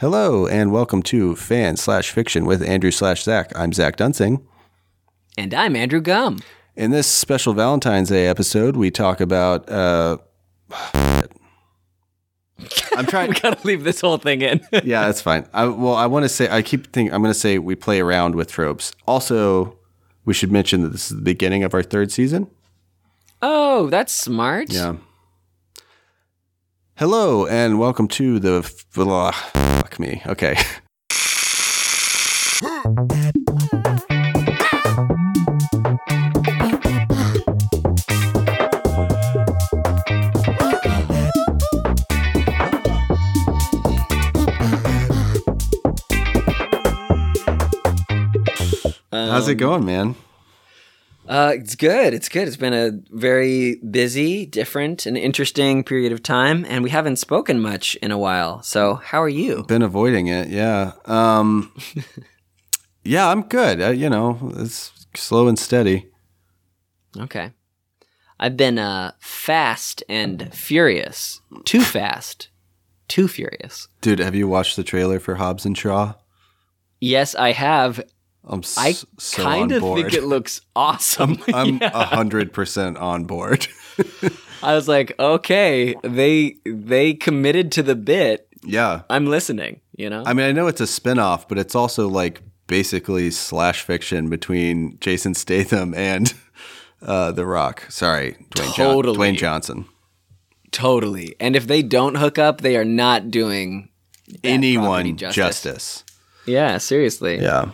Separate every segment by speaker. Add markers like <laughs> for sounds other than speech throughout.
Speaker 1: Hello and welcome to Fan slash Fiction with Andrew slash Zach. I'm Zach Dunsing.
Speaker 2: And I'm Andrew Gum.
Speaker 1: In this special Valentine's Day episode, we talk about. Uh, <sighs> I'm <laughs> trying.
Speaker 2: we gotta leave this whole thing in. <laughs>
Speaker 1: yeah, that's fine. I, well, I want to say I keep thinking I'm going to say we play around with tropes. Also, we should mention that this is the beginning of our third season.
Speaker 2: Oh, that's smart.
Speaker 1: Yeah. Hello and welcome to the blah, fuck me. Okay. How's it um, going, man?
Speaker 2: Uh, it's good. It's good. It's been a very busy, different, and interesting period of time, and we haven't spoken much in a while. So, how are you?
Speaker 1: Been avoiding it, yeah. Um, <laughs> yeah, I'm good. Uh, you know, it's slow and steady.
Speaker 2: Okay. I've been uh, fast and furious. Too fast. Too furious.
Speaker 1: Dude, have you watched the trailer for Hobbs and Shaw?
Speaker 2: Yes, I have.
Speaker 1: I'm
Speaker 2: I
Speaker 1: s- so
Speaker 2: kind of think it looks awesome. <laughs>
Speaker 1: I'm <laughs>
Speaker 2: Yeah.
Speaker 1: hundred percent on board. <laughs>
Speaker 2: I was like, okay, they they committed to the bit.
Speaker 1: yeah.
Speaker 2: I'm listening. You know.
Speaker 1: I mean, I know it's a spin-off, but it's also like basically slash fiction between Jason Statham and uh, The Rock. Sorry, Dwayne,
Speaker 2: Totally.
Speaker 1: Dwayne Johnson.
Speaker 2: Totally. And if they don't hook up, they are not doing
Speaker 1: Anyone
Speaker 2: justice.
Speaker 1: justice.
Speaker 2: Yeah, seriously.
Speaker 1: Yeah.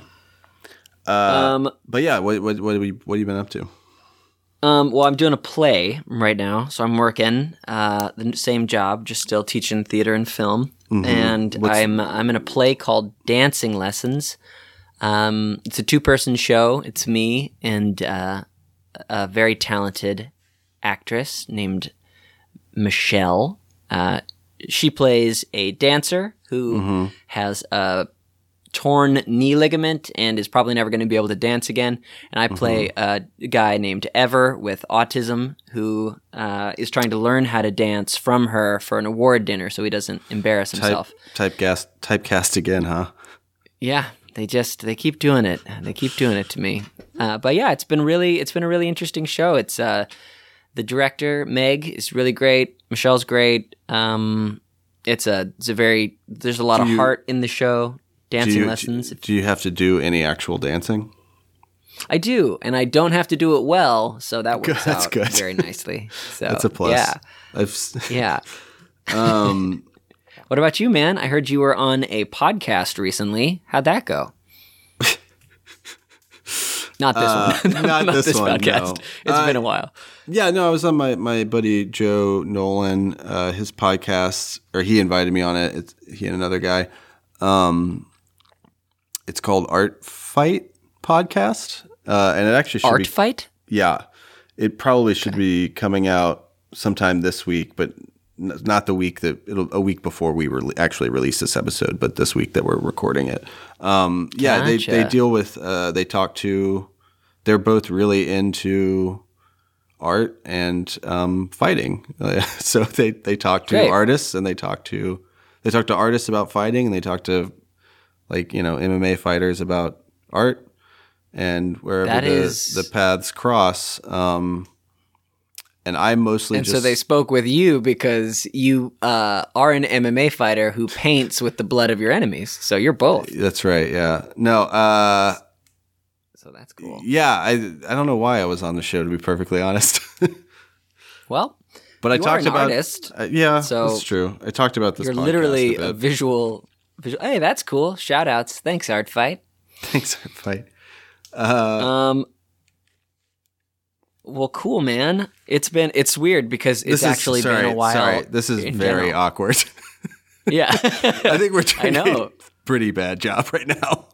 Speaker 2: Um,
Speaker 1: But yeah, what what what have you what have you been up to?
Speaker 2: um, well, I'm doing a play right now, so I'm working uh, the same job, just still teaching theater and film, and
Speaker 1: Mm-hmm. What's-
Speaker 2: I'm I'm in a play called Dancing Lessons. Um, it's a two person show. It's me and uh, a very talented actress named Michelle. Uh, she plays a dancer who
Speaker 1: Mm-hmm.
Speaker 2: has a torn knee ligament and is probably never going to be able to dance again. And I play
Speaker 1: Mm-hmm.
Speaker 2: a guy named Ever with autism who uh, is trying to learn how to dance from her for an award dinner so he doesn't embarrass himself.
Speaker 1: Type typecast typecast again, huh?
Speaker 2: Yeah, they just they keep doing it. They keep doing it to me. Uh, but yeah, it's been really it's been a really interesting show. It's uh, the director Meg is really great. Michelle's great. Um, it's a it's a very there's a lot of
Speaker 1: you-
Speaker 2: heart in the show.
Speaker 1: Do
Speaker 2: Dancing
Speaker 1: you,
Speaker 2: lessons.
Speaker 1: do you have to do any actual dancing?
Speaker 2: I do, and I don't have to do it well, so that works
Speaker 1: that's
Speaker 2: out
Speaker 1: good.
Speaker 2: very nicely. <laughs> So
Speaker 1: That's a plus.
Speaker 2: Yeah,
Speaker 1: I've <laughs>
Speaker 2: yeah.
Speaker 1: um <laughs>
Speaker 2: What about you, man? I heard you were on a podcast recently. How'd that go? Not this
Speaker 1: Uh,
Speaker 2: one.
Speaker 1: not this one,
Speaker 2: podcast.
Speaker 1: no.
Speaker 2: It's
Speaker 1: Uh,
Speaker 2: been a while.
Speaker 1: Yeah, no, I was on my, my buddy Joe Nolan, uh, his podcast, or he invited me on it. It's he and another guy. Um, it's called Art Fight Podcast, uh, and it actually should
Speaker 2: Art
Speaker 1: be
Speaker 2: fight?
Speaker 1: yeah, it probably should be coming out sometime this week, but n- not the week that it'll a week before we re- actually release this episode, but this week that we're recording it. Um, yeah, they they deal with uh, they talk to they're both really into art and um, fighting. <laughs> so they they talk to
Speaker 2: Great.
Speaker 1: artists and they talk to they talk to artists about fighting and they talk to like you know MMA fighters about art and wherever
Speaker 2: That
Speaker 1: the,
Speaker 2: is-
Speaker 1: the paths cross. Um, and I mostly
Speaker 2: And
Speaker 1: just
Speaker 2: so they spoke with you because you uh, are an MMA fighter who paints with the blood of your enemies. So you're both.
Speaker 1: that's right. Yeah. No. Uh,
Speaker 2: So that's cool.
Speaker 1: yeah. I I don't know why I was on the show to be perfectly honest. <laughs>
Speaker 2: Well,
Speaker 1: but I talked
Speaker 2: an
Speaker 1: about
Speaker 2: artist,
Speaker 1: Uh, yeah,
Speaker 2: so
Speaker 1: that's true. I talked about this.
Speaker 2: you're literally
Speaker 1: a
Speaker 2: a visual, visual. Hey, that's cool. Shout outs. Thanks, Art Fight.
Speaker 1: Thanks, Art Fight. Uh,
Speaker 2: Um. Well, cool, man. It's been it's weird because it's
Speaker 1: is-
Speaker 2: actually
Speaker 1: sorry,
Speaker 2: been a while.
Speaker 1: Sorry, this is very
Speaker 2: general.
Speaker 1: awkward.
Speaker 2: Yeah, <laughs>
Speaker 1: I think we're <laughs> doing
Speaker 2: I know.
Speaker 1: a pretty bad job right now.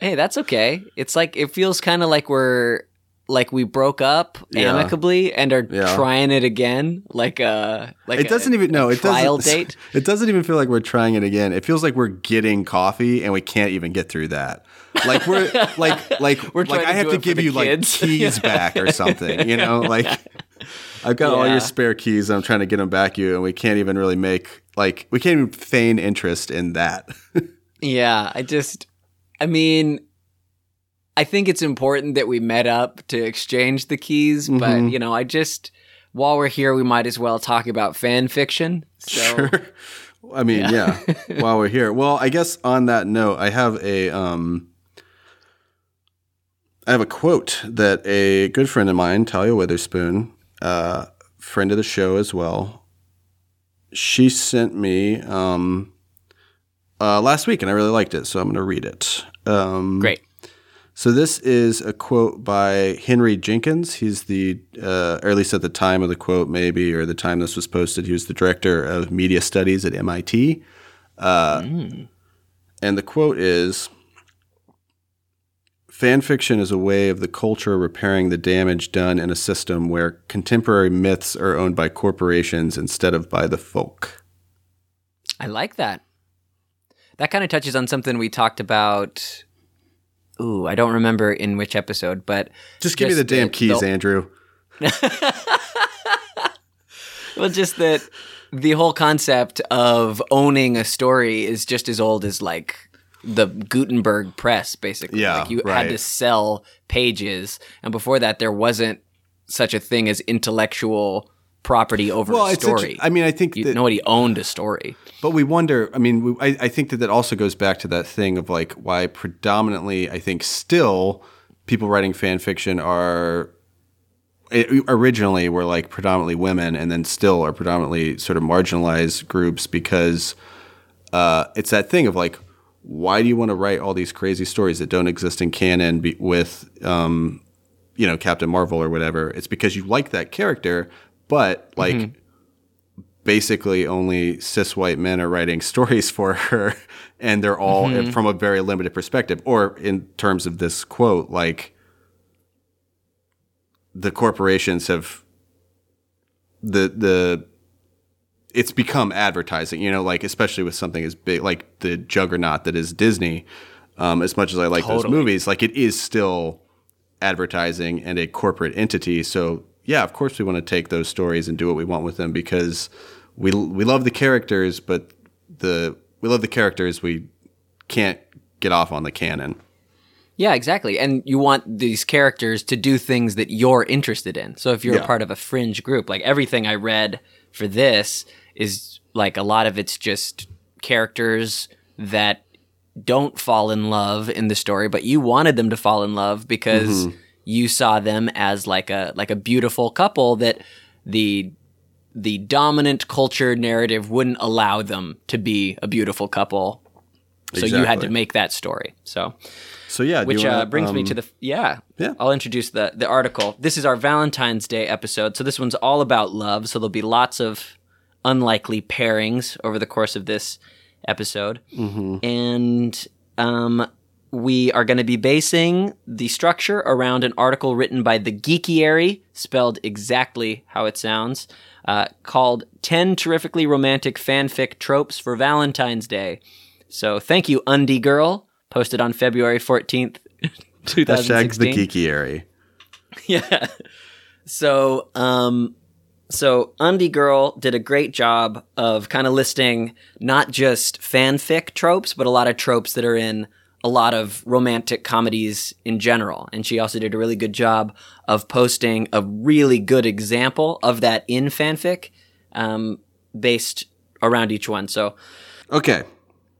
Speaker 2: Hey, that's okay. It's like it feels kind of like we're like we broke up
Speaker 1: Yeah.
Speaker 2: amicably and are
Speaker 1: Yeah.
Speaker 2: trying it again. Like a like
Speaker 1: it doesn't
Speaker 2: a,
Speaker 1: even no. It
Speaker 2: trial
Speaker 1: doesn't. <laughs>
Speaker 2: date.
Speaker 1: It doesn't even feel like we're trying it again. It feels like we're getting coffee and we can't even get through that. Like we're <laughs> like like
Speaker 2: We're
Speaker 1: like I have to give you
Speaker 2: kids.
Speaker 1: like keys <laughs> back or something. You know, like I've got all your spare keys. I'm trying to get them back you, and we can't even really make like we can't even feign interest in that.
Speaker 2: Yeah, I just, I mean, I think it's important that we met up to exchange the keys, but
Speaker 1: Mhm.
Speaker 2: you know, I just, while we're here, we might as well talk about fan fiction. So,
Speaker 1: Sure. I mean, yeah. <laughs> while we're here, well, I guess on that note, I have a um, I have a quote that a good friend of mine, Talia Witherspoon, uh, friend of the show as well, she sent me um, uh, last week, and I really liked it, so I'm going to read it. Um,
Speaker 2: great.
Speaker 1: So this is a quote by Henry Jenkins. He's the, uh, or at least at the time of the quote, maybe, or the time this was posted, he was the director of media studies at MIT. Uh, And the quote is Fan fiction is a way of the culture repairing the damage done in a system where contemporary myths are owned by corporations instead of by the folk.
Speaker 2: I like that. That kind of touches on something we talked about. Ooh, I don't remember in which episode, but
Speaker 1: Just give me
Speaker 2: Just
Speaker 1: the damn keys,
Speaker 2: the-
Speaker 1: Andrew. <laughs>
Speaker 2: well, just that the whole concept of owning a story is just as old as like the Gutenberg press, basically.
Speaker 1: Yeah,
Speaker 2: like you
Speaker 1: right.
Speaker 2: had to sell pages, and before that, there wasn't such a thing as intellectual property over
Speaker 1: Well,
Speaker 2: a story.
Speaker 1: I mean, I think
Speaker 2: You-
Speaker 1: that
Speaker 2: nobody owned a story.
Speaker 1: But we wonder. I mean, we, I, I think that that also goes back to that thing of like why predominantly, I think, still people writing fan fiction are it, originally were like predominantly women, and then still are predominantly sort of marginalized groups because uh, it's that thing of like, why do you want to write all these crazy stories that don't exist in canon be, with, um, you know, Captain Marvel or whatever? It's because you like that character, but like basically only cis white men are writing <laughs> stories for her and they're all
Speaker 2: Mm-hmm.
Speaker 1: from a very limited perspective or in terms of this quote like the corporations have the the it's become advertising you know like especially with something as big like the juggernaut that is disney um, as much as i like those movies like it is still advertising and a corporate entity. So yeah, of course we want to take those stories and do what we want with them because we we love the characters, but the we love the characters. We can't get off on the canon.
Speaker 2: Yeah, exactly. And you want these characters to do things that you're interested in. So if you're
Speaker 1: Yeah.
Speaker 2: a part of a fringe group, like everything I read for this is like a lot of it's just characters that don't fall in love in the story, but you wanted them to fall in love because mm-hmm. You saw them as like a like a beautiful couple that the the dominant culture narrative wouldn't allow them to be a beautiful couple. So you had to make that story. So
Speaker 1: So yeah,
Speaker 2: which
Speaker 1: wanna,
Speaker 2: uh, brings me
Speaker 1: um,
Speaker 2: to the yeah
Speaker 1: yeah.
Speaker 2: I'll introduce the the article. This is our Valentine's Day episode, so this one's all about love. So there'll be lots of unlikely pairings over the course of this episode,
Speaker 1: Mm-hmm.
Speaker 2: and um, we are going to be basing the structure around an article written by the Geekiary, spelled exactly how it sounds, uh, called 10 Terrifically Romantic Fanfic Tropes for Valentine's Day. So thank you, Undie Girl, posted on February 14th, <laughs>
Speaker 1: Hashtag
Speaker 2: 2016.
Speaker 1: the geekiary. <laughs>
Speaker 2: Yeah. So, um, so Undie Girl did a great job of kind of listing not just fanfic tropes, but a lot of tropes that are in a lot of romantic comedies in general. And she also did a really good job of posting a really good example of that in fanfic, um, based around each one. So,
Speaker 1: Okay,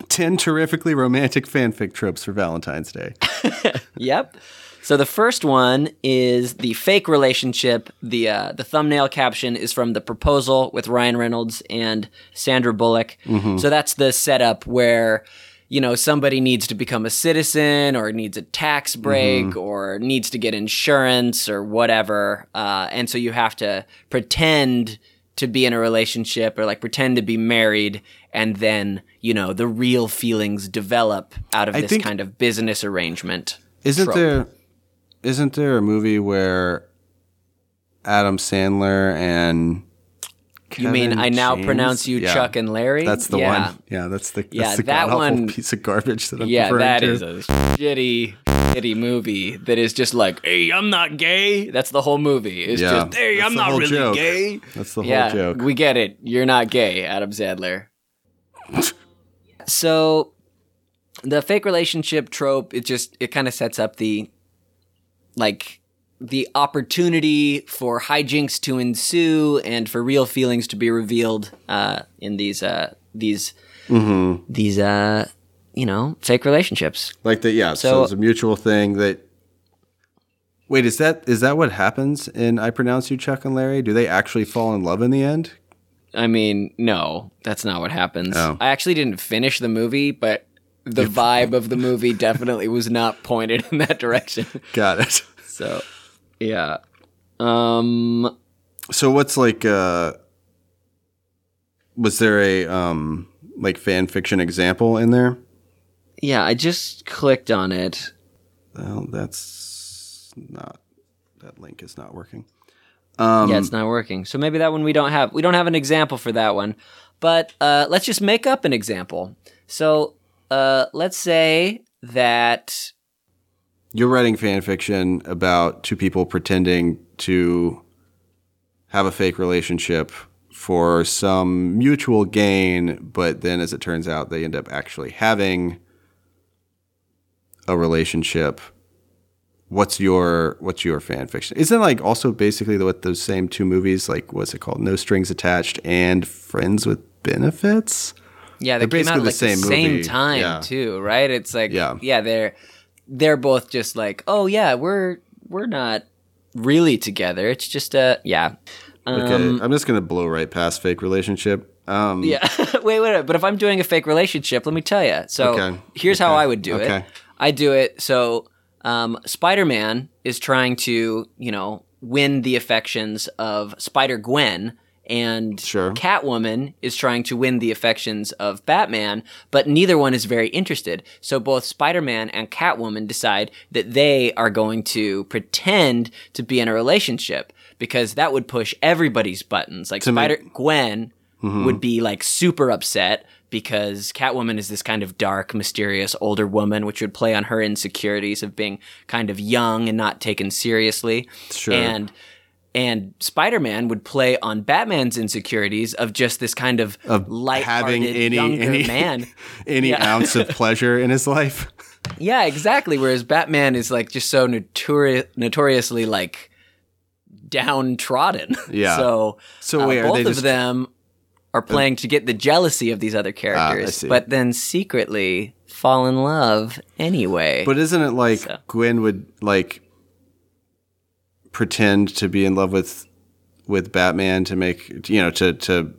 Speaker 1: ten terrifically romantic fanfic tropes for Valentine's Day. <laughs>
Speaker 2: Yep. So the first one is the fake relationship. The uh, the thumbnail caption is from the proposal with Ryan Reynolds and Sandra Bullock. So that's the setup where you know somebody needs to become a citizen or needs a tax break or needs to get insurance or whatever, uh, and so you have to pretend to be in a relationship or like pretend to be married and then you know the real feelings develop out of
Speaker 1: I
Speaker 2: this kind of business arrangement
Speaker 1: Isn't
Speaker 2: trope.
Speaker 1: there isn't there a movie where Adam Sandler and
Speaker 2: you mean I now
Speaker 1: James?
Speaker 2: pronounce you
Speaker 1: Yeah.
Speaker 2: Chuck and Larry?
Speaker 1: That's the
Speaker 2: yeah.
Speaker 1: one. Yeah, that's the that's
Speaker 2: Yeah,
Speaker 1: the
Speaker 2: that one-
Speaker 1: piece of garbage that I'm
Speaker 2: Yeah,
Speaker 1: referring
Speaker 2: that
Speaker 1: to.
Speaker 2: is a shitty, shitty movie that is just like, hey, I'm not gay. That's the whole movie. It's
Speaker 1: Yeah,
Speaker 2: just, hey,
Speaker 1: that's
Speaker 2: I'm not really
Speaker 1: joke.
Speaker 2: gay.
Speaker 1: That's the whole joke.
Speaker 2: we get it. You're not gay, Adam Sandler. so, the fake relationship trope, it just, it kind of sets up the, like, the opportunity for hijinks to ensue and for real feelings to be revealed uh, in these uh, these
Speaker 1: Mm-hmm.
Speaker 2: these uh, you know fake relationships.
Speaker 1: Like that, yeah. So,
Speaker 2: So-
Speaker 1: it's a mutual thing that. Wait, is that is that what happens in I pronounce you Chuck and Larry? Do they actually fall in love in the end?
Speaker 2: I mean, no, that's not what happens.
Speaker 1: Oh.
Speaker 2: I actually didn't finish the movie, but the vibe of the movie definitely was not pointed in that direction. <laughs>
Speaker 1: Got it.
Speaker 2: So, yeah. Um,
Speaker 1: So what's like? uh Was there a um like fan fiction example in there?
Speaker 2: yeah, I just clicked on it.
Speaker 1: Well, that's not. That link is not working. Um,
Speaker 2: yeah, it's not working. So maybe that one we don't have. We don't have an example for that one. But uh, let's just make up an example. So uh, let's say that
Speaker 1: You're writing fan fiction about two people pretending to have a fake relationship for some mutual gain, but then as it turns out, they end up actually having a relationship. What's your what's your fan fiction? Isn't it like also basically what those same two movies like what's it called? No Strings Attached and Friends with Benefits?
Speaker 2: Yeah, they
Speaker 1: They're
Speaker 2: came out at
Speaker 1: the
Speaker 2: like
Speaker 1: same
Speaker 2: the same
Speaker 1: movie.
Speaker 2: time
Speaker 1: Yeah.
Speaker 2: too, right? It's like
Speaker 1: Yeah.
Speaker 2: yeah, they're they're both just like, oh yeah, we're we're not really together. It's just a yeah.
Speaker 1: Okay,
Speaker 2: Um,
Speaker 1: I'm just gonna blow right past fake relationship. Um, <laughs>
Speaker 2: yeah. <laughs> wait, wait, wait. But if I'm doing a fake relationship, let me tell you. So
Speaker 1: Okay.
Speaker 2: here's how I would do
Speaker 1: Okay.
Speaker 2: it. I do it so um, Spider-Man is trying to, you know, win the affections of Spider Gwen. And
Speaker 1: Sure.
Speaker 2: Catwoman is trying to win the affections of Batman, but neither one is very interested. So both Spider Man and Catwoman decide that they are going to pretend to be in a relationship because that would push everybody's buttons. Like
Speaker 1: make-
Speaker 2: Spider Gwen mm-hmm. would be like super upset because Catwoman is this kind of dark, mysterious older woman, which would play on her insecurities of being kind of young and not taken seriously.
Speaker 1: Sure.
Speaker 2: And and Spider-Man would play on Batman's insecurities of just this kind of,
Speaker 1: of having any any
Speaker 2: man. <laughs>
Speaker 1: any
Speaker 2: Yeah.
Speaker 1: ounce of <laughs> pleasure in his life.
Speaker 2: Yeah, exactly. Whereas Batman is like just so notori- notoriously like downtrodden. <laughs>
Speaker 1: Yeah.
Speaker 2: So,
Speaker 1: So
Speaker 2: uh,
Speaker 1: wait,
Speaker 2: both of them are playing to get the jealousy of these other characters,
Speaker 1: see.
Speaker 2: but then secretly fall in love anyway.
Speaker 1: But isn't it like
Speaker 2: So.
Speaker 1: Gwen would like pretend to be in love with with Batman to make you know to to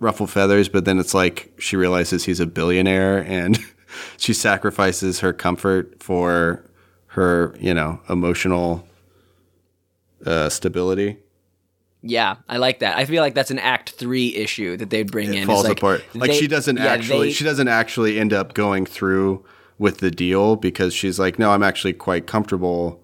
Speaker 1: ruffle feathers, but then it's like she realizes he's a billionaire and <laughs> she sacrifices her comfort for her you know emotional uh, stability.
Speaker 2: yeah, I like that. I feel like that's an Act Three issue that they'd bring in.
Speaker 1: falls
Speaker 2: like
Speaker 1: apart. Like
Speaker 2: they-
Speaker 1: she doesn't
Speaker 2: yeah,
Speaker 1: actually
Speaker 2: they-
Speaker 1: she doesn't actually end up going through with the deal because she's like, no, I'm actually quite comfortable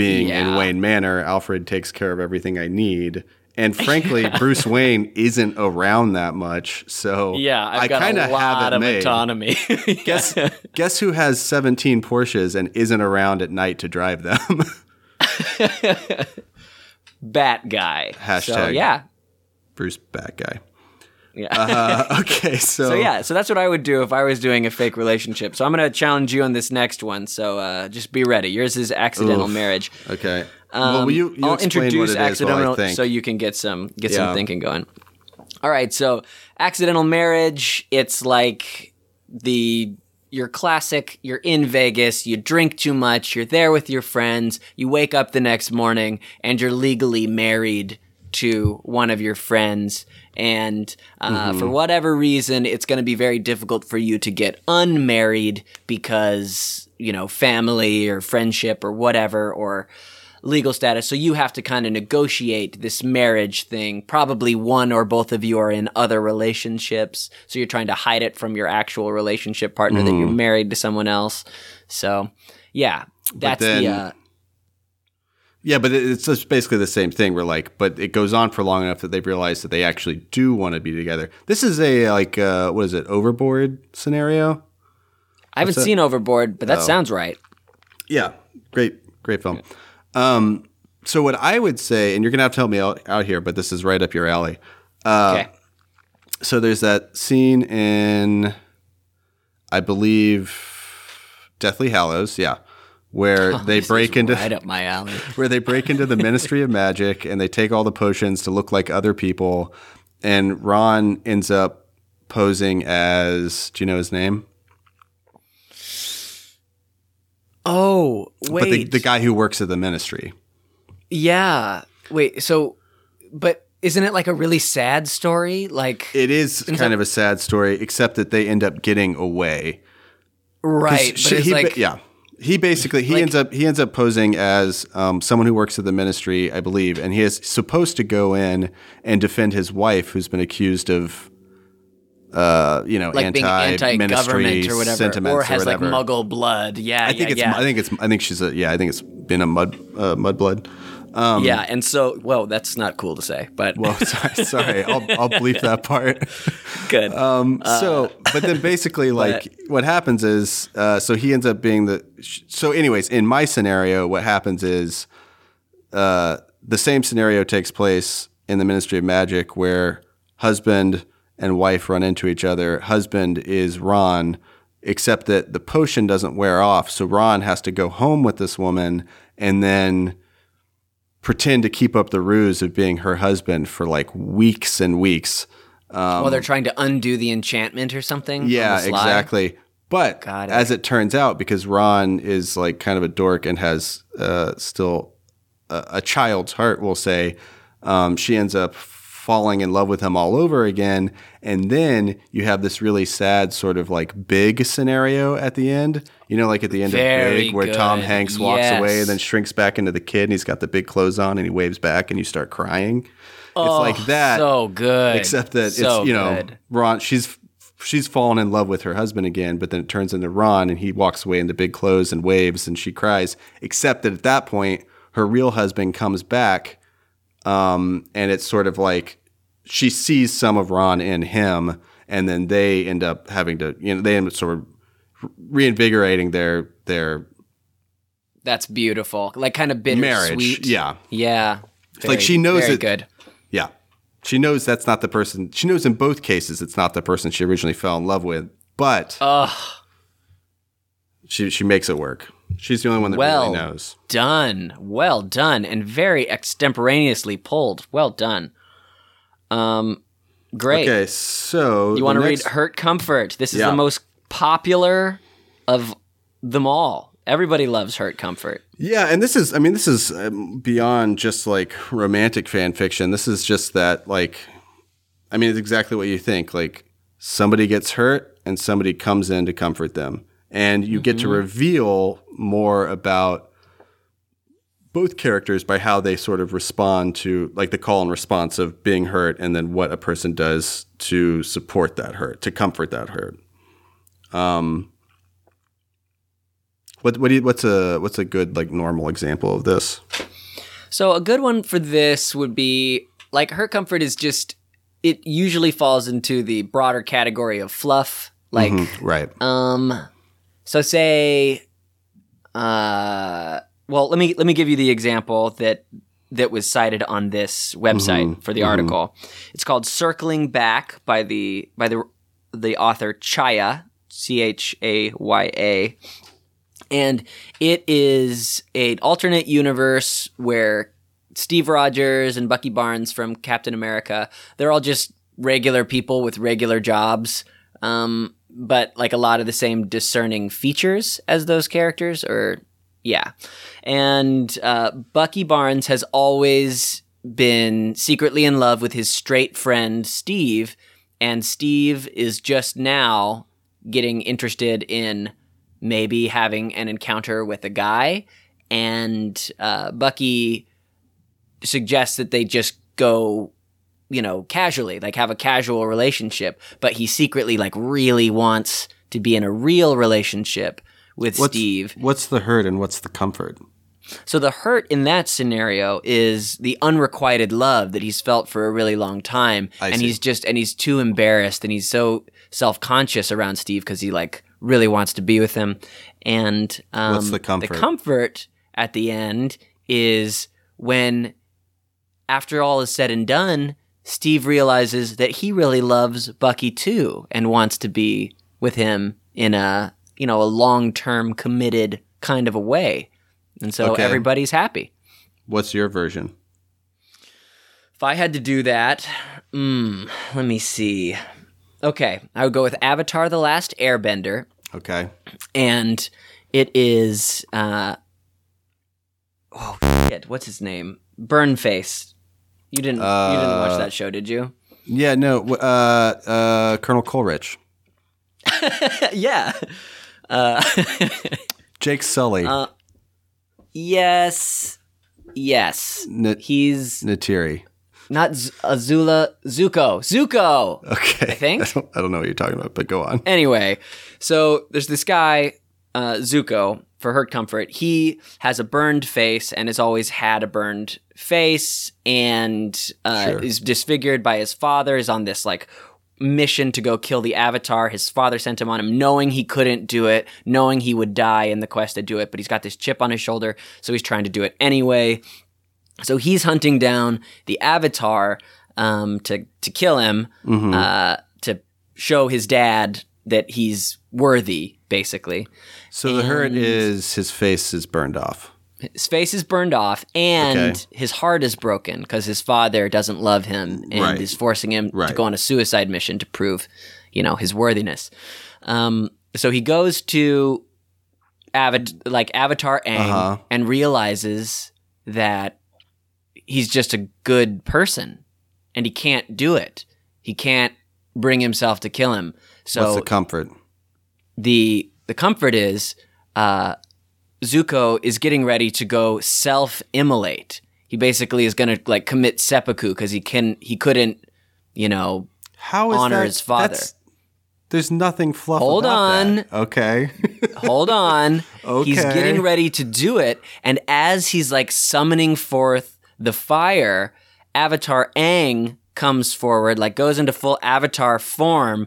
Speaker 1: being in Wayne Manor. Alfred takes care of everything I need. And <laughs> frankly, Bruce Wayne isn't around that much, so
Speaker 2: yeah, I've
Speaker 1: I kind of have it
Speaker 2: of
Speaker 1: made.
Speaker 2: autonomy. <laughs>
Speaker 1: Guess guess who has 17 Porsches and isn't around at night to drive them? <laughs>
Speaker 2: Bat guy. So,
Speaker 1: Hashtag.
Speaker 2: yeah.
Speaker 1: Bruce, Bat guy.
Speaker 2: Yeah.
Speaker 1: Uh, <laughs> okay, so,
Speaker 2: So yeah, so that's what I would do if I was doing a fake relationship. So I'm gonna challenge you on this next one. So uh, just be ready. Yours is accidental
Speaker 1: Oof.
Speaker 2: marriage.
Speaker 1: okay.
Speaker 2: Um,
Speaker 1: well, will you, you
Speaker 2: I'll introduce
Speaker 1: what it is
Speaker 2: accidental so you can get some get
Speaker 1: Yeah.
Speaker 2: some thinking going. All right, so accidental marriage. It's like the your classic. You're in Vegas. You drink too much. You're there with your friends. You wake up the next morning and you're legally married to one of your friends. And uh,
Speaker 1: Mm-hmm.
Speaker 2: for whatever reason, it's going to be very difficult for you to get unmarried because you know family or friendship or whatever or legal status. So you have to kind of negotiate this marriage thing. Probably one or both of you are in other relationships. So you're trying to hide it from your actual relationship partner that you're married to someone else. So yeah, that's
Speaker 1: then-
Speaker 2: the, uh,
Speaker 1: Yeah, but it's just basically the same thing. We're like, but it goes on for long enough that they've realized that they actually do want to be together. This is a like uh, what is it? Overboard scenario.
Speaker 2: I haven't seen Overboard, but that
Speaker 1: Oh.
Speaker 2: sounds right.
Speaker 1: Yeah, great, great film. Um, so what I would say, and you're gonna have to help me out, out here, but this is right up your alley. Uh,
Speaker 2: okay.
Speaker 1: So there's that scene in, I believe, Deathly Hallows. Yeah, where <laughs> oh,
Speaker 2: they
Speaker 1: break into
Speaker 2: right up my alley. <laughs>
Speaker 1: where they break into the Ministry of Magic and they take all the potions to look like other people, and Ron ends up posing as. Do you know his name?
Speaker 2: Oh, wait.
Speaker 1: But the, the guy who works at the Ministry.
Speaker 2: Yeah. Wait, so but isn't it like a really sad story? Like
Speaker 1: It is kind of a sad story, except that they end up getting away.
Speaker 2: right, but
Speaker 1: she- he,
Speaker 2: like
Speaker 1: yeah. He basically he
Speaker 2: Like-
Speaker 1: ends up he ends up posing as um, someone who works at the ministry, I believe, and he is supposed to go in and defend his wife, who's been accused of, uh, you know,
Speaker 2: like
Speaker 1: anti ministry
Speaker 2: or whatever, or has
Speaker 1: whatever.
Speaker 2: like Muggle blood. Yeah,
Speaker 1: I think
Speaker 2: yeah,
Speaker 1: it's
Speaker 2: yeah.
Speaker 1: I think it's I think she's a yeah I think it's been a mud uh, mudblood. Um,
Speaker 2: yeah, and so well, that's not cool to say, but
Speaker 1: Well, <laughs> sorry, sorry, I'll I'll bleep <laughs> that part.
Speaker 2: good.
Speaker 1: Um, so, but then basically, <laughs> like, what happens is, uh, so he ends up being the. So, anyways, in my scenario, what happens is, uh, the same scenario takes place in the Ministry of Magic, where husband and wife run into each other. Husband is Ron, except that the potion doesn't wear off, so Ron has to go home with this woman and then pretend to keep up the ruse of being her husband for like weeks and weeks.
Speaker 2: well, they're trying to undo the enchantment or something.
Speaker 1: Yeah, exactly. But
Speaker 2: it.
Speaker 1: as it turns out, because Ron is like kind of a dork and has uh, still a, a child's heart, we'll say, um, she ends up falling in love with him all over again. And then you have this really sad sort of like big scenario at the end. You know, like at the end
Speaker 2: Very
Speaker 1: of Big, where Tom. Hanks walks away and then shrinks back into the kid and he's got the big clothes on and he waves back and you start crying.
Speaker 2: Oh,
Speaker 1: it's like that.
Speaker 2: So good.
Speaker 1: Except that
Speaker 2: So
Speaker 1: it's you know
Speaker 2: good.
Speaker 1: Ron. She's she's fallen in love with her husband again, but then it turns into Ron, and he walks away in the big clothes and waves, and she cries. Except that at that point, her real husband comes back, um, and it's sort of like she sees some of Ron in him, and then they end up having to you know they end up sort of reinvigorating their their
Speaker 2: That's beautiful. Like kind of
Speaker 1: marriage.
Speaker 2: bittersweet.
Speaker 1: Yeah,
Speaker 2: Yeah.
Speaker 1: like she knows
Speaker 2: very
Speaker 1: it-
Speaker 2: good.
Speaker 1: Yeah. She knows that's not the person. She knows in both cases it's not the person she originally fell in love with, but
Speaker 2: Ugh.
Speaker 1: she she makes it work. She's the only one that
Speaker 2: Well
Speaker 1: really knows.
Speaker 2: done. Well done. And very extemporaneously pulled. Well done. Um great.
Speaker 1: Okay, so
Speaker 2: You want to
Speaker 1: the
Speaker 2: read Hurt Comfort. This is
Speaker 1: Yeah.
Speaker 2: the most popular of them all. Everybody loves Hurt Comfort.
Speaker 1: Yeah, and this is I mean this is um, beyond just like romantic fan fiction. This is just that like I mean it's exactly what you think. Like somebody gets hurt and somebody comes in to comfort them. And you get to
Speaker 2: Mm-hmm.
Speaker 1: reveal more about both characters by how they sort of respond to like the call and response of being hurt and then what a person does to support that hurt, to comfort that hurt. Um what what do you, what's a what's a good like normal example of this?
Speaker 2: So a good one for this would be like hurt Comfort is just it usually falls into the broader category of fluff. Like
Speaker 1: Right.
Speaker 2: Um, so say, uh, well, let me let me give you the example that that was cited on this website for the article. It's called "Circling Back" by the by the the author Chaya C H A Y A, and it is an alternate universe where Steve Rogers and Bucky Barnes from Captain America they're all just regular people with regular jobs. Um, but like a lot of the same discerning features as those characters, or yeah. And uh, Bucky Barnes has always been secretly in love with his straight friend Steve, and Steve is just now getting interested in maybe having an encounter with a guy. And uh, Bucky suggests that they just go you know, casually, like have a casual relationship, but he secretly like really wants to be in a real relationship with
Speaker 1: What's,
Speaker 2: Steve.
Speaker 1: What's the hurt and what's the comfort?
Speaker 2: So the hurt in that scenario is the unrequited love that he's felt for a really long time,
Speaker 1: I
Speaker 2: and
Speaker 1: see.
Speaker 2: he's just and he's too embarrassed and he's so self conscious around Steve because he like really wants to be with him. And um,
Speaker 1: What's the comfort?
Speaker 2: The comfort at the end is when, after all is said and done, Steve realizes that he really loves Bucky too and wants to be with him in a you know a long term committed kind of a way. And so
Speaker 1: Okay.
Speaker 2: everybody's happy.
Speaker 1: What's your version?
Speaker 2: If I had to do that, mm, let me see. Okay, I would go with Avatar: The Last Airbender,
Speaker 1: Okay.
Speaker 2: and it is uh, oh shit, what's his name? Burnface. You didn't you didn't watch
Speaker 1: Uh,
Speaker 2: that show, did you?
Speaker 1: Yeah, no, uh, uh, Colonel Coleridge. <laughs>
Speaker 2: yeah. Uh, <laughs>
Speaker 1: Jake Sully.
Speaker 2: Uh, yes. Yes.
Speaker 1: N-
Speaker 2: He's
Speaker 1: Neytiri.
Speaker 2: not Z- Azula Zuko. Zuko.
Speaker 1: Okay.
Speaker 2: I think. <laughs>
Speaker 1: I don't, I don't know what you're talking about, but go on.
Speaker 2: Anyway, so there's this guy, uh, Zuko, for hurt comfort. He has a burned face and has always had a burned face and uh,
Speaker 1: Sure.
Speaker 2: is disfigured by his father, is on this like mission to go kill the avatar. His father sent him on him knowing he couldn't do it, knowing he would die in the quest to do it, but he's got this chip on his shoulder, so he's trying to do it anyway. So he's hunting down the avatar um, to to kill him,
Speaker 1: Mm-hmm.
Speaker 2: uh, to show his dad that he's worthy, basically.
Speaker 1: So the hurt is his face is burned off.
Speaker 2: His face is burned off, and
Speaker 1: Okay.
Speaker 2: his heart is broken because his father doesn't love him and
Speaker 1: Right.
Speaker 2: is forcing him to go on a suicide mission to prove, you know, his worthiness. Um, so he goes to Avat- like Avatar Aang
Speaker 1: Uh-huh.
Speaker 2: and realizes that he's just a good person, and he can't do it. He can't bring himself to kill him. So
Speaker 1: What's the comfort?
Speaker 2: the the comfort is uh, Zuko is getting ready to go self immolate. He basically is going to like commit seppuku because he can he couldn't you know
Speaker 1: How is
Speaker 2: honor
Speaker 1: that?
Speaker 2: his father.
Speaker 1: There's nothing fluff
Speaker 2: Hold
Speaker 1: about
Speaker 2: on.
Speaker 1: that. Okay. <laughs>
Speaker 2: hold on
Speaker 1: Okay.
Speaker 2: he's getting ready to do it and as he's like summoning forth the fire Avatar Aang comes forward like goes into full Avatar form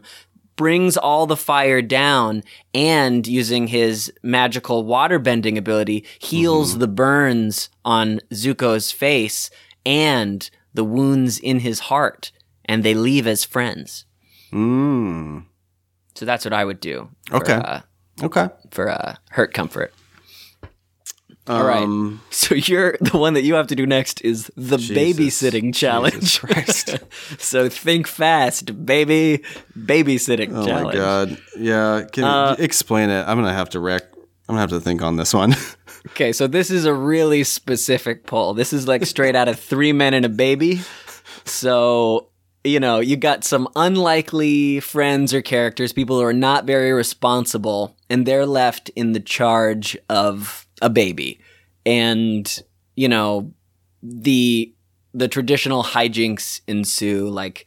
Speaker 2: brings all the fire down and using his magical water bending ability heals the burns on Zuko's face and the wounds in his heart and they leave as friends.
Speaker 1: mm.
Speaker 2: So that's what I would do. For,
Speaker 1: Okay.
Speaker 2: Uh,
Speaker 1: Okay.
Speaker 2: for uh, hurt comfort. All right.
Speaker 1: Um,
Speaker 2: So you're the one that you have to do next is the
Speaker 1: Jesus.
Speaker 2: babysitting challenge. <laughs>
Speaker 1: Christ. <laughs>
Speaker 2: so think fast, baby. Babysitting
Speaker 1: Oh
Speaker 2: challenge.
Speaker 1: my god. Yeah. Can
Speaker 2: Uh,
Speaker 1: explain it? I'm gonna have to wreck. I'm gonna have to think on this one. <laughs>
Speaker 2: Okay, so this is a really specific poll. This is like straight out of Three Men and a Baby. So, you know, you got some unlikely friends or characters, people who are not very responsible, and they're left in the charge of a baby. And, you know, the the traditional hijinks ensue like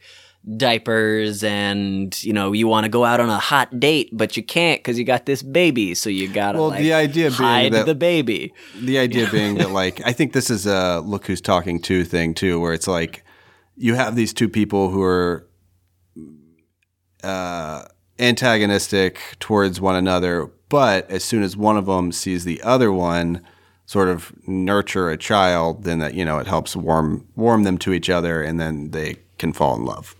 Speaker 2: diapers and you know you want to go out on a hot date but you can't because you got this baby so you gotta
Speaker 1: Well,
Speaker 2: like,
Speaker 1: the idea being
Speaker 2: hide
Speaker 1: that-
Speaker 2: the baby
Speaker 1: the idea <laughs> being that like I think this is a Look Who's Talking Too thing too, where it's like you have these two people who are uh, antagonistic towards one another, but as soon as one of them sees the other one sort of nurture a child, then that you know it helps warm warm them to each other, and then they can fall in love.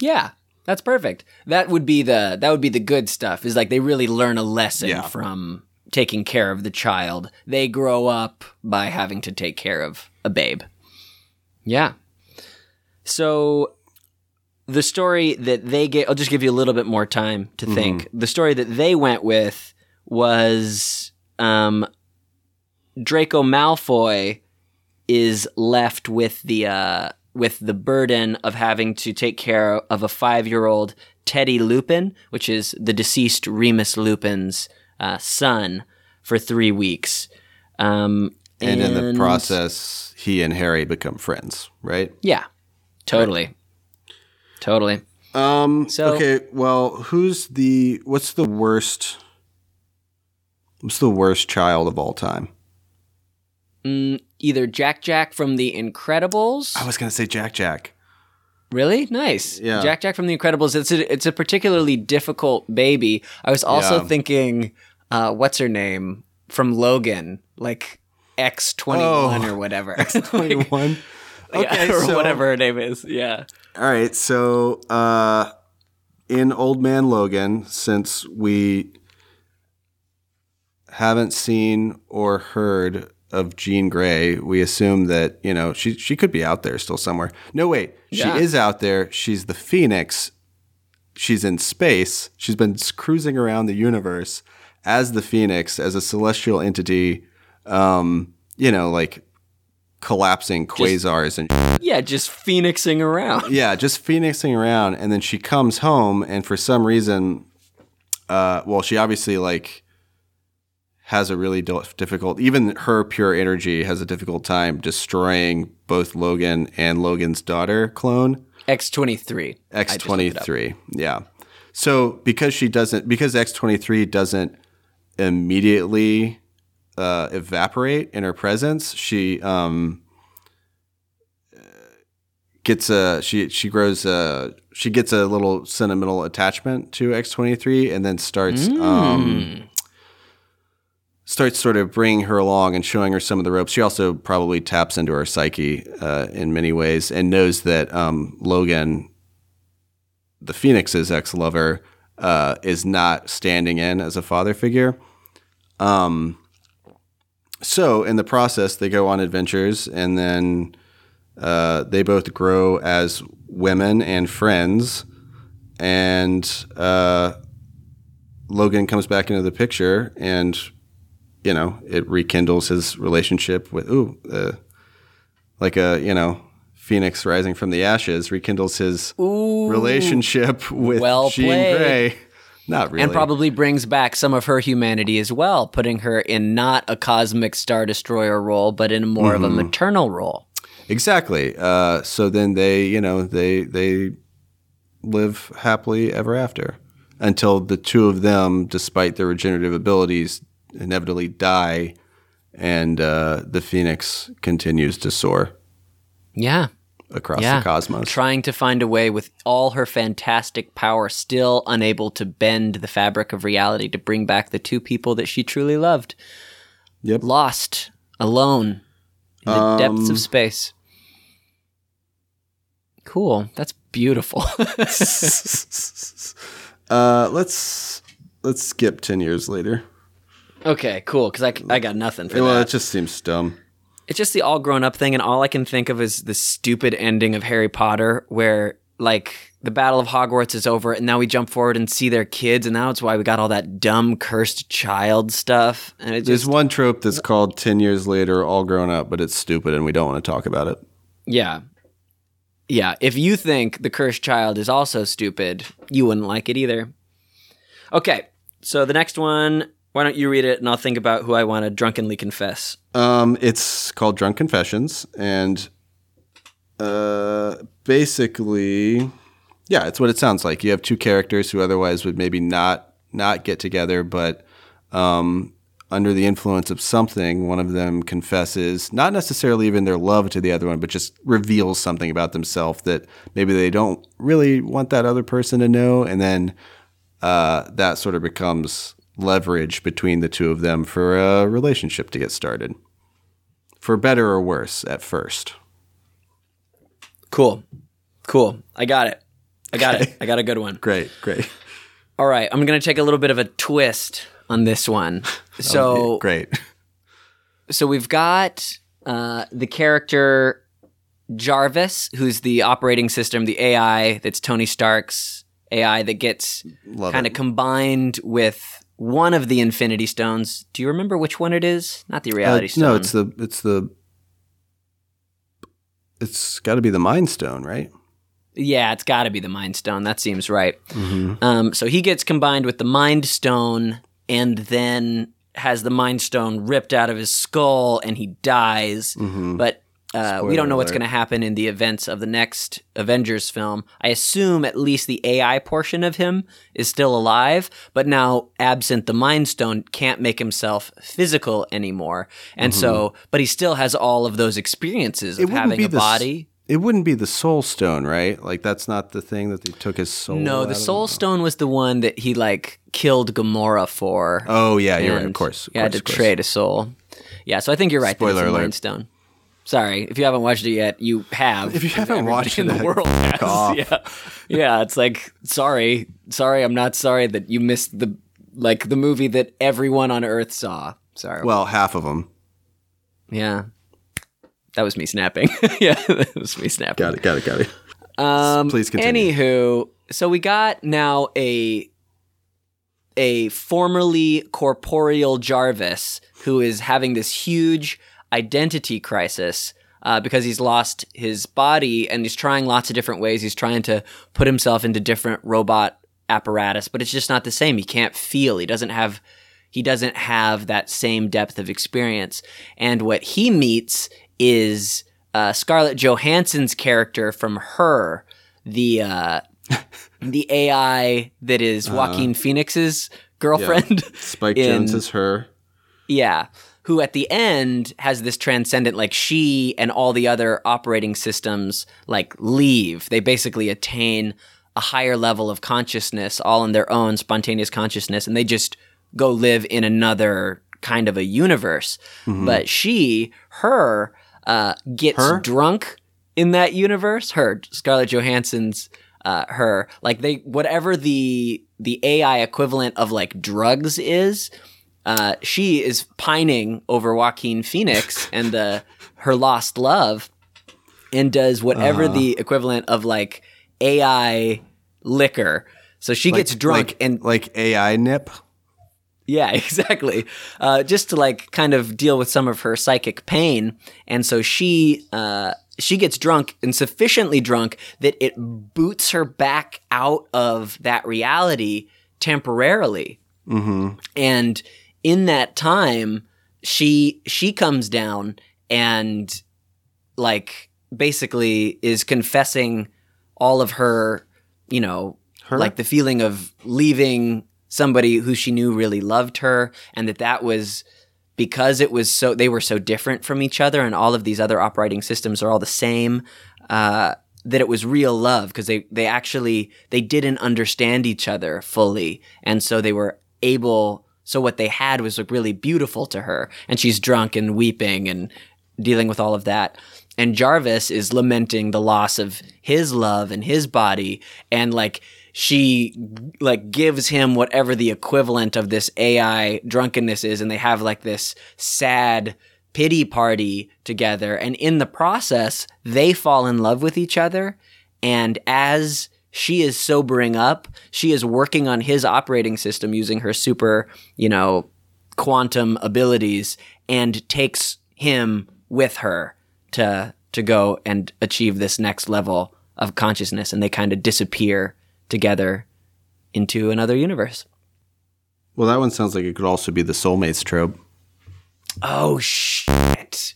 Speaker 2: Yeah, that's perfect. That would be the that would be the good stuff. Is like they really learn a lesson
Speaker 1: Yeah.
Speaker 2: from taking care of the child. They grow up by having to take care of a babe. Yeah. So the story that they get I'll just give you a little bit more time to think. The story that they went with was um Draco Malfoy is left with the uh, with the burden of having to take care of a five year old Teddy Lupin, which is the deceased Remus Lupin's uh, son, for three weeks. Um,
Speaker 1: And, in the process, he and Harry become friends, right?
Speaker 2: yeah, totally, totally.
Speaker 1: Um.
Speaker 2: So-
Speaker 1: okay. Well, who's the? What's the worst? What's the worst child of all time?
Speaker 2: Either Jack Jack from The Incredibles.
Speaker 1: I was gonna say Jack Jack.
Speaker 2: Really nice.
Speaker 1: Yeah.
Speaker 2: Jack Jack from The Incredibles. It's a, it's a particularly difficult baby. I was also
Speaker 1: Yeah.
Speaker 2: thinking, uh, what's her name from Logan, like X twenty one or whatever, <laughs>
Speaker 1: Twenty one. <laughs> Okay, <laughs>
Speaker 2: or
Speaker 1: so-
Speaker 2: whatever her name is. Yeah.
Speaker 1: All right, so uh, in Old Man Logan, since we haven't seen or heard of Jean Grey, we assume that you know she she could be out there still somewhere. No, wait, she
Speaker 2: Yeah.
Speaker 1: is out there. She's the Phoenix. She's in space. She's been cruising around the universe as the Phoenix, as a celestial entity. Um, you know, like collapsing quasars and
Speaker 2: Yeah, just phoenixing around.
Speaker 1: yeah, just phoenixing around, and then she comes home, and for some reason, uh, well, she obviously like has a really difficult. Even her pure energy has a difficult time destroying both Logan and Logan's daughter clone
Speaker 2: X twenty three.
Speaker 1: X twenty three. Yeah. So because she doesn't, because X twenty three doesn't immediately uh, evaporate in her presence, she um, gets a she she grows a she gets a little sentimental attachment to X twenty three, and then starts um, starts sort of bringing her along and showing her some of the ropes. She also probably taps into her psyche uh, in many ways and knows that um, Logan, the Phoenix's ex lover, uh, is not standing in as a father figure. Um, so in the process, they go on adventures and then uh, they both grow as women and friends. And uh, Logan comes back into the picture and you know, it rekindles his relationship with ooh, uh, like a you know, phoenix rising from the ashes, rekindles his relationship with
Speaker 2: well
Speaker 1: Jean. Grey. Not really,
Speaker 2: And probably brings back some of her humanity as well, putting her in not a cosmic star destroyer role, but in more of a maternal role.
Speaker 1: exactly. Uh, so then they, you know, they they live happily ever after until the two of them, despite their regenerative abilities, inevitably die, and uh, the phoenix continues to soar
Speaker 2: Yeah.
Speaker 1: Across
Speaker 2: Yeah.
Speaker 1: the cosmos.
Speaker 2: Trying to find a way with all her fantastic power, still unable to bend the fabric of reality to bring back the two people that she truly loved.
Speaker 1: Yep.
Speaker 2: Lost, alone, in the depths of space. Cool. That's beautiful. <laughs> <laughs>
Speaker 1: uh, let's let's skip ten years later.
Speaker 2: okay, cool. Because I, I got nothing for
Speaker 1: Well,
Speaker 2: that.
Speaker 1: Well, it just seems dumb.
Speaker 2: It's just the all grown up thing, and all I can think of is the stupid ending of Harry Potter, where like the Battle of Hogwarts is over, and now we jump forward and see their kids, and now it's why we got all that dumb cursed child stuff, and it
Speaker 1: There's
Speaker 2: just
Speaker 1: one trope that's called 10 years later, all grown up, but it's stupid and we don't want to talk about it.
Speaker 2: yeah, yeah. If you think the cursed child is also stupid, you wouldn't like it either. Okay, so the next one, why don't you read it, and I'll think about who I want to drunkenly confess.
Speaker 1: Um, it's called Drunk Confessions, and uh, basically, yeah, it's what it sounds like. You have two characters who otherwise would maybe not not get together, but um, under the influence of something, one of them confesses not necessarily even their love to the other one, but just reveals something about themselves that maybe they don't really want that other person to know, and then uh, that sort of becomes leverage between the two of them for a relationship to get started for better or worse at first.
Speaker 2: Cool, cool. I got it. I got it. I got a good one.
Speaker 1: Great, great.
Speaker 2: All right, I'm going to take a little bit of a twist on this one. <laughs> So,
Speaker 1: great.
Speaker 2: so we've got uh, the character Jarvis, who's the operating system, the AI that's Tony Stark's AI that gets kind of combined with one of the Infinity Stones. Do you remember which one it is? Not the
Speaker 1: Uh,
Speaker 2: Reality Stone.
Speaker 1: no, it's the it's the it's got to be the Mind Stone, right?
Speaker 2: Yeah, it's got to be the Mind Stone. That seems right.
Speaker 1: Mm-hmm.
Speaker 2: Um, so he gets combined with the Mind Stone and then has the Mind Stone ripped out of his skull and he dies.
Speaker 1: Mm-hmm.
Speaker 2: But uh, we don't know what's going to happen in the events of the next Avengers film. I assume at least the AI portion of him is still alive, but now, absent the Mind Stone, can't make himself physical anymore. And so, but he still has all of those experiences of
Speaker 1: Mm-hmm.
Speaker 2: having a
Speaker 1: the
Speaker 2: body.
Speaker 1: It wouldn't be the Soul Stone, right? Like that's not the thing that they took his soul.
Speaker 2: No, the Soul? Stone was the one that he like killed Gamora for.
Speaker 1: Oh yeah, you're right. Of course. Of
Speaker 2: he had to
Speaker 1: course.
Speaker 2: trade a soul. Yeah, so I think you're right.
Speaker 1: Spoiler alert.
Speaker 2: Mind Stone. Sorry, if you haven't watched it yet, you have.
Speaker 1: If you haven't watched
Speaker 2: in
Speaker 1: it,
Speaker 2: the world, has. <laughs> yeah, yeah. It's like sorry, sorry. I'm not sorry that you missed the like the movie that everyone on Earth saw. Sorry.
Speaker 1: Well, half of them.
Speaker 2: yeah, that was me snapping. <laughs> yeah, that was me snapping.
Speaker 1: Got it. Got it. Got it.
Speaker 2: Um,
Speaker 1: Please continue.
Speaker 2: Anywho, so we got now a a formerly corporeal Jarvis who is having this huge identity crisis uh, because he's lost his body and he's trying lots of different ways. He's trying to put himself into different robot apparatus, but it's just not the same. He can't feel. He doesn't have. He doesn't have that same depth of experience. And what he meets is uh, Scarlett Johansson's character from Her, the uh, <laughs> the AI that is Joaquin Phoenix's girlfriend.
Speaker 1: Spike <laughs>
Speaker 2: in-
Speaker 1: Jonze is her.
Speaker 2: Yeah. Who at the end has this transcendent, like she and all the other operating systems, like leave. They basically attain a higher level of consciousness, all in their own spontaneous consciousness, and they just go live in another kind of a universe. But she, her, uh, gets
Speaker 1: Her?
Speaker 2: drunk in that universe. Her, Scarlett Johansson's, uh, her, like they, whatever the the AI equivalent of like drugs is, uh, she is pining over Joaquin Phoenix and the her lost love, and does whatever
Speaker 1: Uh-huh.
Speaker 2: the equivalent of like AI liquor. So she gets drunk
Speaker 1: like,
Speaker 2: and
Speaker 1: like AI nip.
Speaker 2: yeah, <laughs> exactly. Uh, just to like kind of deal with some of her psychic pain, and so she uh, she gets drunk and sufficiently drunk that it boots her back out of that reality temporarily.
Speaker 1: Mm-hmm.
Speaker 2: And in that time, she she comes down and like basically is confessing all of her, you know,
Speaker 1: Her?
Speaker 2: like the feeling of leaving somebody who she knew really loved her and that that was because it was so they were so different from each other and all of these other operating systems are all the same uh, that it was real love because they they actually they didn't understand each other fully and so they were able so what they had was like really beautiful to her and she's drunk and weeping and dealing with all of that. And Jarvis is lamenting the loss of his love and his body and like she like gives him whatever the equivalent of this AI drunkenness is and they have like this sad pity party together. And in the process they fall in love with each other and as she is sobering up she is working on his operating system using her super you know quantum abilities and takes him with her to to go and achieve this next level of consciousness and they kind of disappear together into another universe.
Speaker 1: Well, that one sounds like it could also be the soulmates trope.
Speaker 2: Oh shit.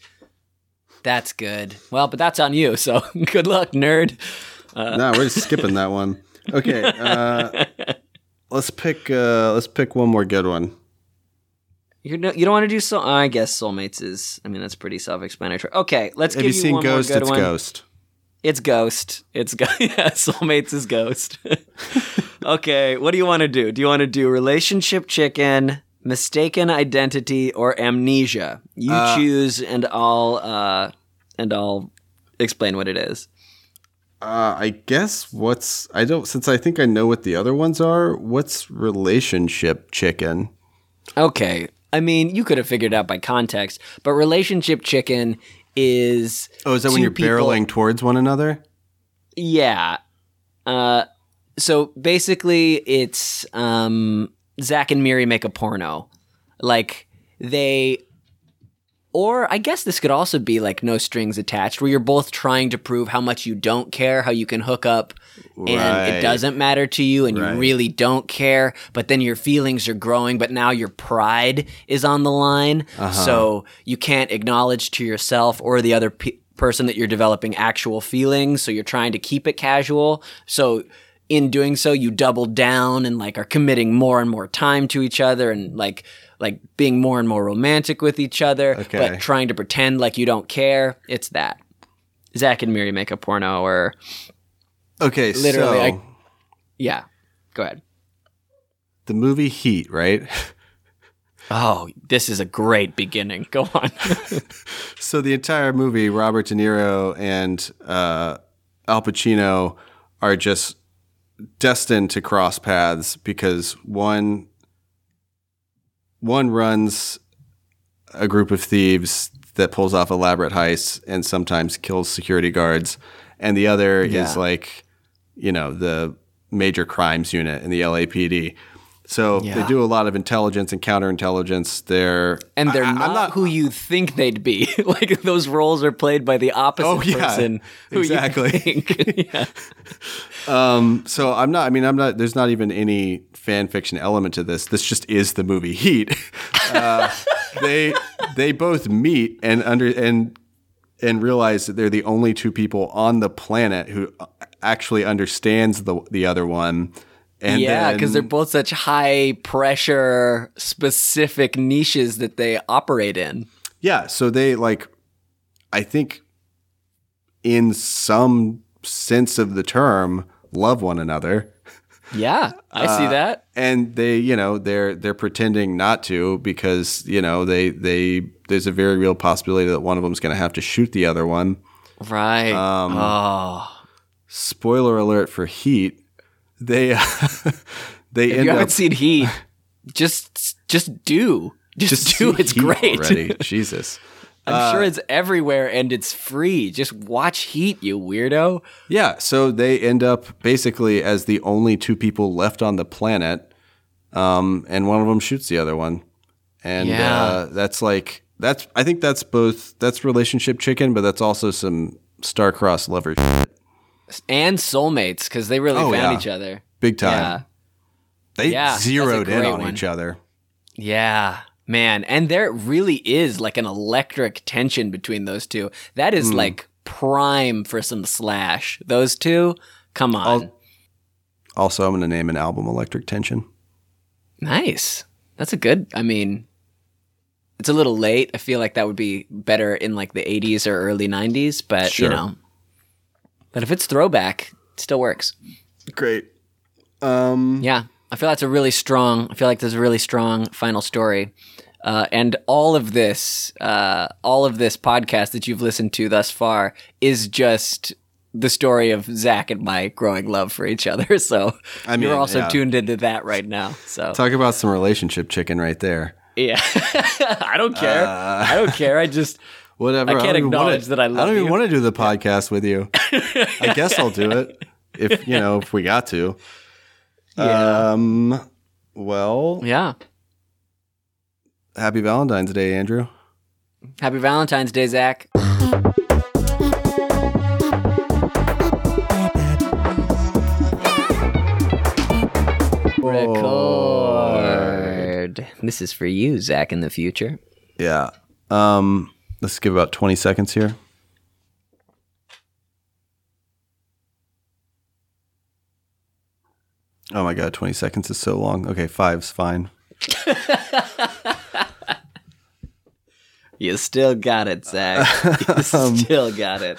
Speaker 2: That's good. Well, but that's on you, so <laughs> good luck, nerd.
Speaker 1: No, we're just skipping that one. Okay, uh, <laughs> let's pick. Uh, let's pick one more good one.
Speaker 2: You're no, you don't want to do so. I guess Soulmates is. I mean, that's pretty self-explanatory. Okay, let's
Speaker 1: Have
Speaker 2: give
Speaker 1: you
Speaker 2: you
Speaker 1: seen
Speaker 2: one
Speaker 1: Ghost? It's
Speaker 2: one.
Speaker 1: Ghost.
Speaker 2: It's Ghost. It's Go- <laughs> yeah. Soulmates is Ghost. <laughs> okay, what do you want to do? Do you want to do relationship chicken, mistaken identity, or amnesia? You
Speaker 1: Uh,
Speaker 2: choose, and I'll uh, and I'll explain what it is.
Speaker 1: Uh, I guess what's I don't since I think I know what the other ones are. What's relationship chicken?
Speaker 2: Okay, I mean, you could have figured it out by context, but relationship chicken is
Speaker 1: Oh, is that when you're
Speaker 2: people-
Speaker 1: barreling towards one another?
Speaker 2: Yeah. Uh, so basically, it's um, Zack and Miri make a porno. Like they, or I guess this could also be like no strings attached, where you're both trying to prove how much you don't care, how you can hook up, and
Speaker 1: Right.
Speaker 2: it doesn't matter to you, and
Speaker 1: Right.
Speaker 2: you really don't care. But then your feelings are growing, but now your pride is on the line,
Speaker 1: Uh-huh.
Speaker 2: so you can't acknowledge to yourself or the other pe- person that you're developing actual feelings, so you're trying to keep it casual. So in doing so, you double down and like are committing more and more time to each other and like like being more and more romantic with each other,
Speaker 1: Okay.
Speaker 2: but trying to pretend like you don't care. It's that. Zack and Miri make a porno, or
Speaker 1: Okay,
Speaker 2: Literally,
Speaker 1: so
Speaker 2: I- yeah. Go ahead.
Speaker 1: the movie Heat, right?
Speaker 2: Oh, this is a great beginning. Go on. <laughs>
Speaker 1: So the entire movie, Robert De Niro and uh, Al Pacino are just destined to cross paths because one one runs a group of thieves that pulls off elaborate heists and sometimes kills security guards, and the other
Speaker 2: Yeah.
Speaker 1: is like, you know, the major crimes unit in the LAPD. So they do a lot of intelligence and counterintelligence. They're
Speaker 2: and they're
Speaker 1: I-
Speaker 2: not,
Speaker 1: not
Speaker 2: who you think they'd be. <laughs> like those roles are played by the opposite
Speaker 1: Oh, yeah.
Speaker 2: person. Who
Speaker 1: Exactly.
Speaker 2: You think. <laughs> yeah.
Speaker 1: So I'm not. I mean, I'm not. There's not even any fan fiction element to this. This just is the movie Heat. <laughs> Uh, they they both meet and under and and realize that they're the only two people on the planet who actually understands the the other one. And
Speaker 2: yeah, because they're both such high pressure, specific niches that they operate in.
Speaker 1: yeah. So they like, I think, in some sense of the term, love one another. <laughs>
Speaker 2: Yeah, I see
Speaker 1: Uh,
Speaker 2: that.
Speaker 1: and they you know they're they're pretending not to because you know they they there's a very real possibility that one of them's going to have to shoot the other one
Speaker 2: Right.
Speaker 1: um,
Speaker 2: oh,
Speaker 1: spoiler alert for heat they uh, <laughs> they
Speaker 2: if
Speaker 1: end
Speaker 2: you haven't
Speaker 1: up
Speaker 2: seen Heat, <laughs> just just do, just, do. It's
Speaker 1: Heat
Speaker 2: great.
Speaker 1: already <laughs> jesus
Speaker 2: I'm
Speaker 1: Uh,
Speaker 2: sure it's everywhere and it's free. Just watch Heat, you weirdo.
Speaker 1: yeah so they end up basically as the only two people left on the planet um, and one of them shoots the other one and
Speaker 2: Yeah.
Speaker 1: uh, that's like that's i think that's both that's relationship chicken but that's also some star-crossed lover shit.
Speaker 2: And soulmates because they really
Speaker 1: Oh,
Speaker 2: found
Speaker 1: yeah.
Speaker 2: each other.
Speaker 1: big time
Speaker 2: Yeah.
Speaker 1: they
Speaker 2: Yeah,
Speaker 1: zeroed in on
Speaker 2: one.
Speaker 1: each other
Speaker 2: Yeah, man. And there really is like an electric tension between those two. That
Speaker 1: is
Speaker 2: is like prime for some slash. Those two, come on.
Speaker 1: also i'm going to name an album electric tension
Speaker 2: nice. That's a good, I mean, it's a little late. I feel like that would be better in like the 80s or early 90s, but
Speaker 1: Sure.
Speaker 2: you know. But if it's throwback, it still works.
Speaker 1: great um
Speaker 2: Yeah, I feel that's a really strong. I feel like there's a really strong final story, uh, and all of this, uh, all of this podcast that you've listened to thus far is just the story of Zach and my growing love for each other. <laughs> So
Speaker 1: I mean,
Speaker 2: you're also
Speaker 1: yeah.
Speaker 2: tuned into that right now. So
Speaker 1: talk about some relationship chicken right there
Speaker 2: yeah, <laughs> I don't care.
Speaker 1: Uh,
Speaker 2: I don't care. I just
Speaker 1: whatever
Speaker 2: I can't
Speaker 1: wanna-
Speaker 2: acknowledge that I love
Speaker 1: i don't even
Speaker 2: you.
Speaker 1: want to do the podcast with you <laughs> i guess i'll do it if you know if we got to
Speaker 2: yeah,
Speaker 1: um well
Speaker 2: yeah.
Speaker 1: happy valentine's day andrew
Speaker 2: Happy Valentine's Day, Zach. Record. This is for you, Zach, in the future.
Speaker 1: Yeah. Um, let's give about 20 seconds here. Oh my God, 20 seconds is so long. Okay, five's fine. <laughs>
Speaker 2: You still got it, Zach. You <laughs> um, still got it.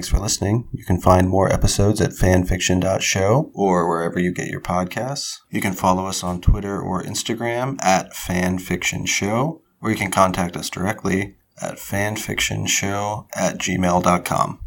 Speaker 1: Thanks for listening. You can find more episodes at fanfiction.show or wherever you get your podcasts. You can follow us on Twitter or Instagram at fanfictionshow, or you can contact us directly at fanfictionshow at gmail.com.